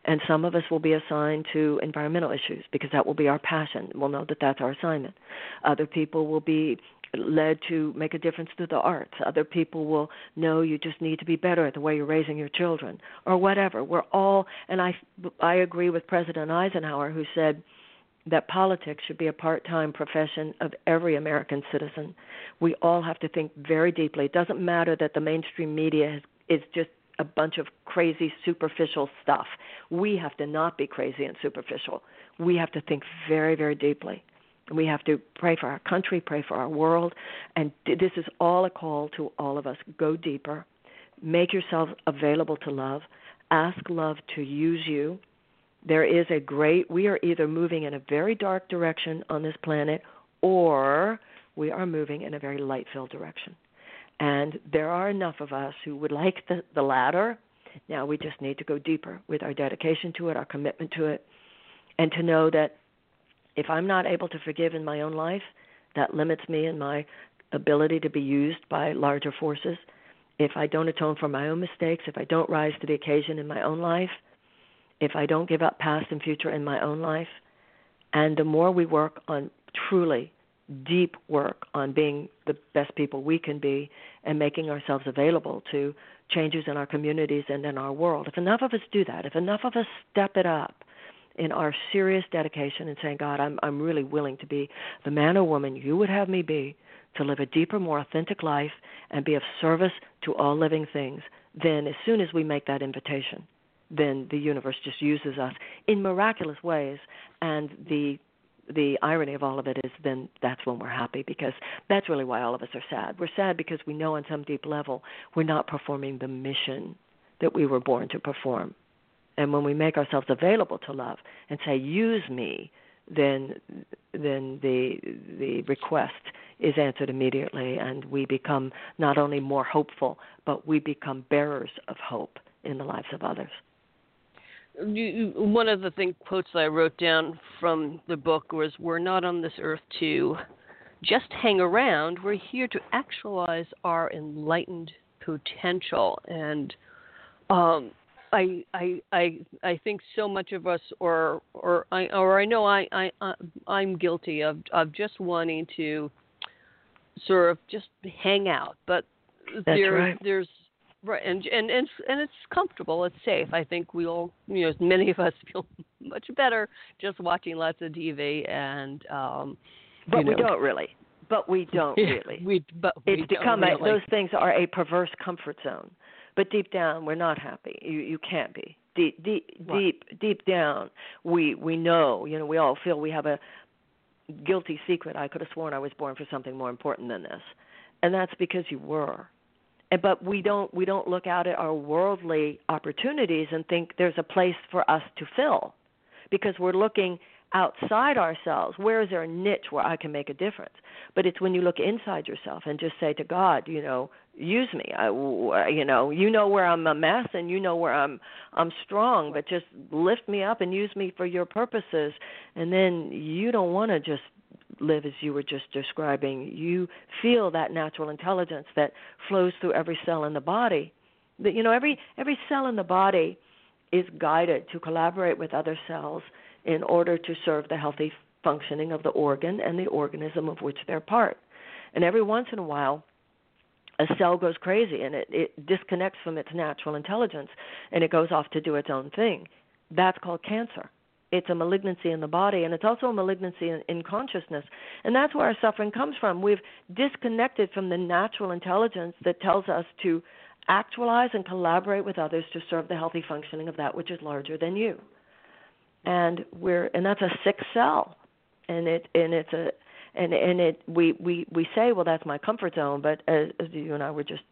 And some of us will be assigned to environmental issues because that will be our passion. We'll know that that's our assignment. Other people will be led to make a difference through the arts. Other people will know you just need to be better at the way you're raising your children or whatever. We're all and I I agree with President Eisenhower who said that politics should be a part-time profession of every American citizen. We all have to think very deeply. It doesn't matter that the mainstream media is just a bunch of crazy superficial stuff. We have to not be crazy and superficial. We have to think very very deeply we have to pray for our country, pray for our world, and this is all a call to all of us. Go deeper. Make yourself available to love. Ask love to use you. There is a great, we are either moving in a very dark direction on this planet or we are moving in a very light filled direction. And there are enough of us who would like the, the latter. Now we just need to go deeper with our dedication to it, our commitment to it, and to know that if I'm not able to forgive in my own life, that limits me in my ability to be used by larger forces. If I don't atone for my own mistakes, if I don't rise to the occasion in my own life, if I don't give up past and future in my own life, and the more we work on truly deep work on being the best people we can be and making ourselves available to changes in our communities and in our world. If enough of us do that, if enough of us step it up in our serious dedication and saying, God, I'm I'm really willing to be the man or woman you would have me be to live a deeper, more authentic life and be of service to all living things, then as soon as we make that invitation, then the universe just uses us in miraculous ways and the the irony of all of it is then that's when we're happy because that's really why all of us are sad. We're sad because we know on some deep level we're not performing the mission that we were born to perform. And when we make ourselves available to love and say use me, then then the the request is answered immediately and we become not only more hopeful but we become bearers of hope in the lives of others one of the thing quotes I wrote down from the book was, "We're not on this earth to just hang around. We're here to actualize our enlightened potential." And um, I, I, I, I think so much of us, or, or I, or I know I, I, I'm guilty of, of just wanting to sort of just hang out, but That's there, right. there's Right, and and and and it's comfortable. It's safe. I think we all, you know, many of us feel much better just watching lots of TV and. um But you we don't really. But we don't really. We but it's become don't a, those things are a perverse comfort zone. But deep down, we're not happy. You you can't be. Deep deep Right. deep deep down, we we know. You know, we all feel we have a guilty secret. I could have sworn I was born for something more important than this, and that's because you were. And but we don't we don't look out at our worldly opportunities and think there's a place for us to fill, because we're looking outside ourselves. Where is there a niche where I can make a difference? But it's when you look inside yourself and just say to God, you know, use me. I, you know, you know where I'm a mess and you know where I'm I'm strong, but just lift me up and use me for your purposes. And then you don't want to just live as you were just describing. You feel that natural intelligence that flows through every cell in the body. That you know, every every cell in the body is guided to collaborate with other cells in order to serve the healthy functioning of the organ and the organism of which they're part. And every once in a while, a cell goes crazy and it, it disconnects from its natural intelligence and it goes off to do its own thing. That's called cancer. It's a malignancy in the body and it's also a malignancy in, in consciousness. And that's where our suffering comes from. We've disconnected from the natural intelligence that tells us to actualize and collaborate with others to serve the healthy functioning of that which is larger than you and we're and that's a sick cell and it and it's a and and it we we we say well that's my comfort zone but as, as you and I were just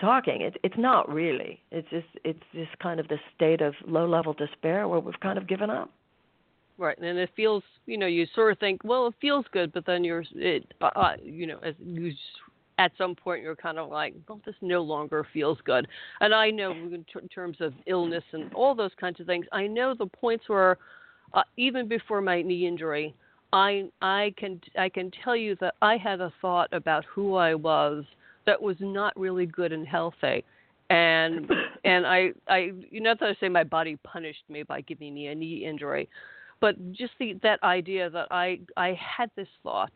talking it it's not really. It's just it's just kind of the state of low level despair where we've kind of given up. Right, and it feels, you know, you sort of think, well, it feels good, but then you're, it, uh, uh, you know, as you at some point you're kind of like, well, this no longer feels good. And I know in, in terms of illness and all those kinds of things, I know the points where, uh, even before my knee injury, I I can I can tell you that I had a thought about who I was that was not really good and healthy. And and I I you know that I say my body punished me by giving me a knee injury, but just the that idea that I I had this thought,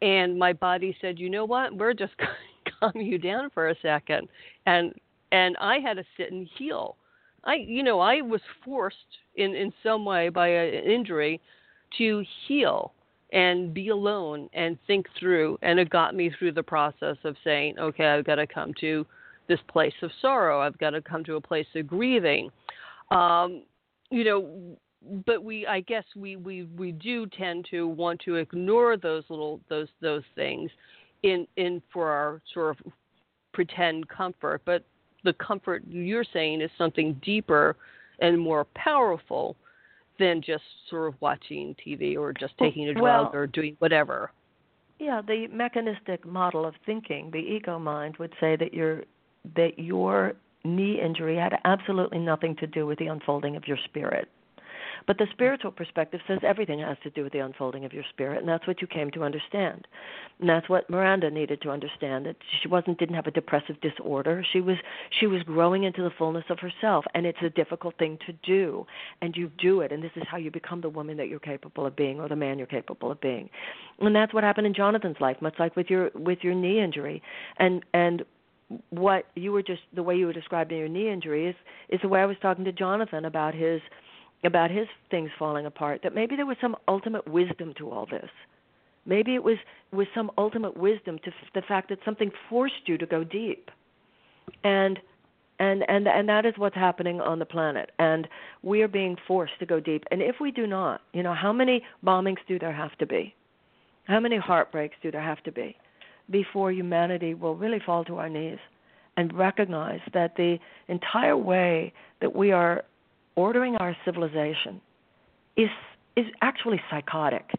and my body said, you know what, we're just going to calm you down for a second, and and I had to sit and heal. I you know I was forced in in some way by an injury to heal and be alone and think through and it got me through the process of saying okay i've got to come to this place of sorrow. I've got to come to a place of grieving. Um you know but we i guess we we we do tend to want to ignore those little those those things in in for our sort of pretend comfort. But the comfort you're saying is something deeper and more powerful than just sort of watching TV or just taking a drug Well- or doing whatever. yeah, the mechanistic model of thinking, the ego mind would say that your that your knee injury had absolutely nothing to do with the unfolding of your spirit. But the mm. spiritual perspective says everything has to do with the unfolding of your spirit, and that's what you came to understand. And that's what Miranda needed to understand that she wasn't didn't have a depressive disorder. She was she was growing into the fullness of herself, and it's a difficult thing to do. And you do it, and this is how you become the woman that you're capable of being, or the man you're capable of being. And that's what happened in Jonathan's life, much like with your with your knee injury. And and what you were just the way you were describing your knee injury is is the way I was talking to Jonathan about his about his things falling apart that maybe there was some ultimate wisdom to all this. Maybe it was was some ultimate wisdom to f- the fact that something forced you to go deep. And and and and that is what's happening on the planet. And we are being forced to go deep. And if we do not you know how many bombings do there have to be? How many heartbreaks do there have to be before humanity will really fall to our knees and recognize that the entire way that we are ordering our civilization is is actually psychotic.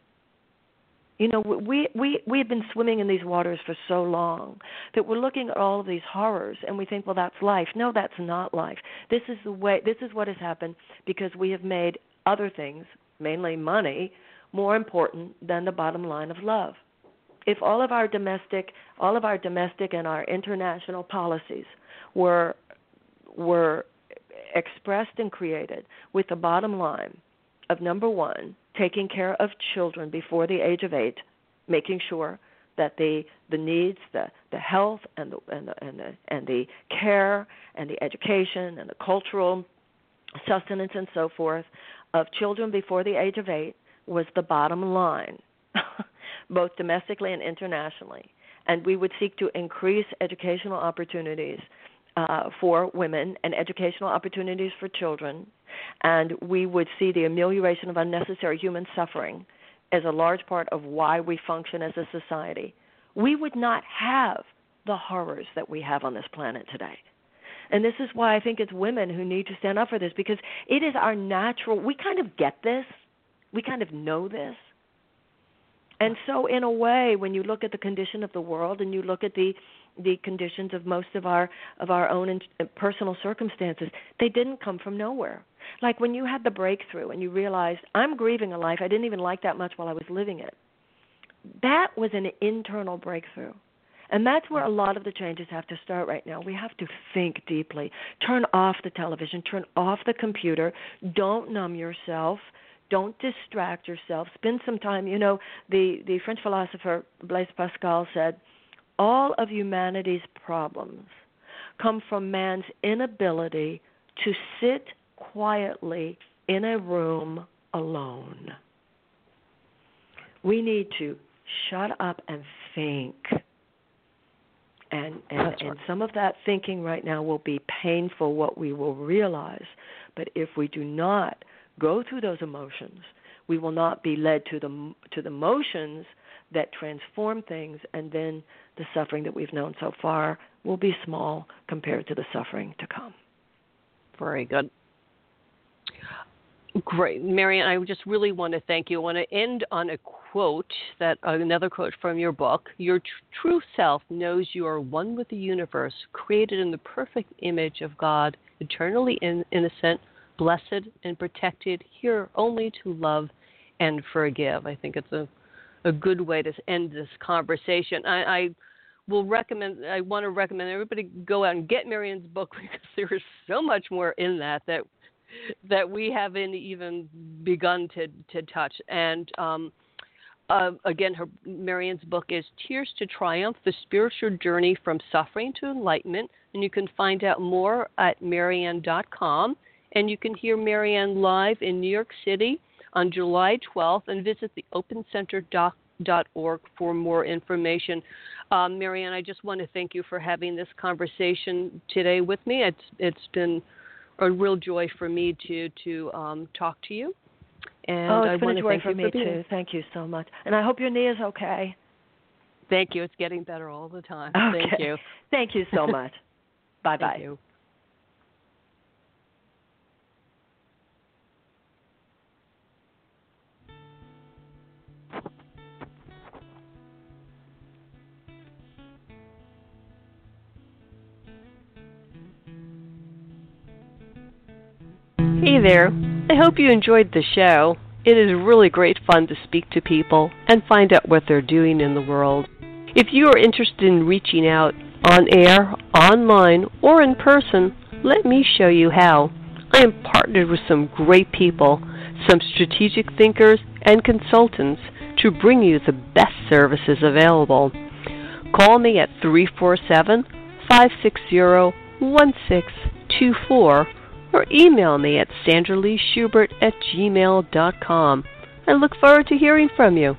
You know, we we we have been swimming in these waters for so long that we're looking at all of these horrors and we think, well, that's life. No, that's not life. This is the way. This is what has happened because we have made other things, mainly money, more important than the bottom line of love. If all of our domestic, all of our domestic and our international policies were were expressed and created with the bottom line of number one, taking care of children before the age of eight, making sure that the the needs, the the health and the and the and the, and the care and the education and the cultural sustenance and so forth of children before the age of eight was the bottom line, both domestically and internationally. And we would seek to increase educational opportunities uh, for women and educational opportunities for children, and we would see the amelioration of unnecessary human suffering as a large part of why we function as a society, we would not have the horrors that we have on this planet today. And this is why I think it's women who need to stand up for this because it is our natural, we kind of get this, we kind of know this. And so, in a way, when you look at the condition of the world and you look at the the conditions of most of our of our own in, uh, personal circumstances they didn't come from nowhere like when you had the breakthrough and you realized i'm grieving a life i didn't even like that much while i was living it that was an internal breakthrough and that's where a lot of the changes have to start right now. We have to think deeply. Turn off the television, turn off the computer, don't numb yourself, don't distract yourself. Spend some time, you know, the the French philosopher Blaise Pascal said, all of humanity's problems come from man's inability to sit quietly in a room alone. We need to shut up and think. And and, right. and some of that thinking right now will be painful what we will realize. But if we do not go through those emotions, we will not be led to the to the motions that transform things, and then the suffering that we've known so far will be small compared to the suffering to come. Very good. Great, Marianne. I just really want to thank you. I want to end on a quote that uh, another quote from your book. Your tr- true self knows you are one with the universe, created in the perfect image of God, eternally in- innocent, blessed, and protected, here only to love and forgive. I think it's a a good way to end this conversation. I, I will recommend. I want to recommend everybody go out and get Marianne's book because there is so much more in that that that we haven't even begun to to touch. And um, uh, again, her Marianne's book is Tears to Triumph: The Spiritual Journey from Suffering to Enlightenment, and you can find out more at Marianne.com. And you can hear Marianne live in New York City on July 12th and visit the opencenter.org for more information. Um, Marianne, I just want to thank you for having this conversation today with me. It's it's been a real joy for me to to um, talk to you. And oh, it's I been a joy for me too. Thank you so much. And I hope your knee is okay. Thank you. It's getting better all the time. Okay. Thank you. Thank you so much. bye bye. Hey there. I hope you enjoyed the show. It is really great fun to speak to people and find out what they're doing in the world. If you are interested in reaching out on air, online, or in person, let me show you how. I am partnered with some great people, some strategic thinkers, and consultants to bring you the best services available. Call me at 347 560 1624 or email me at sandraleeschubert at gmail.com. I look forward to hearing from you.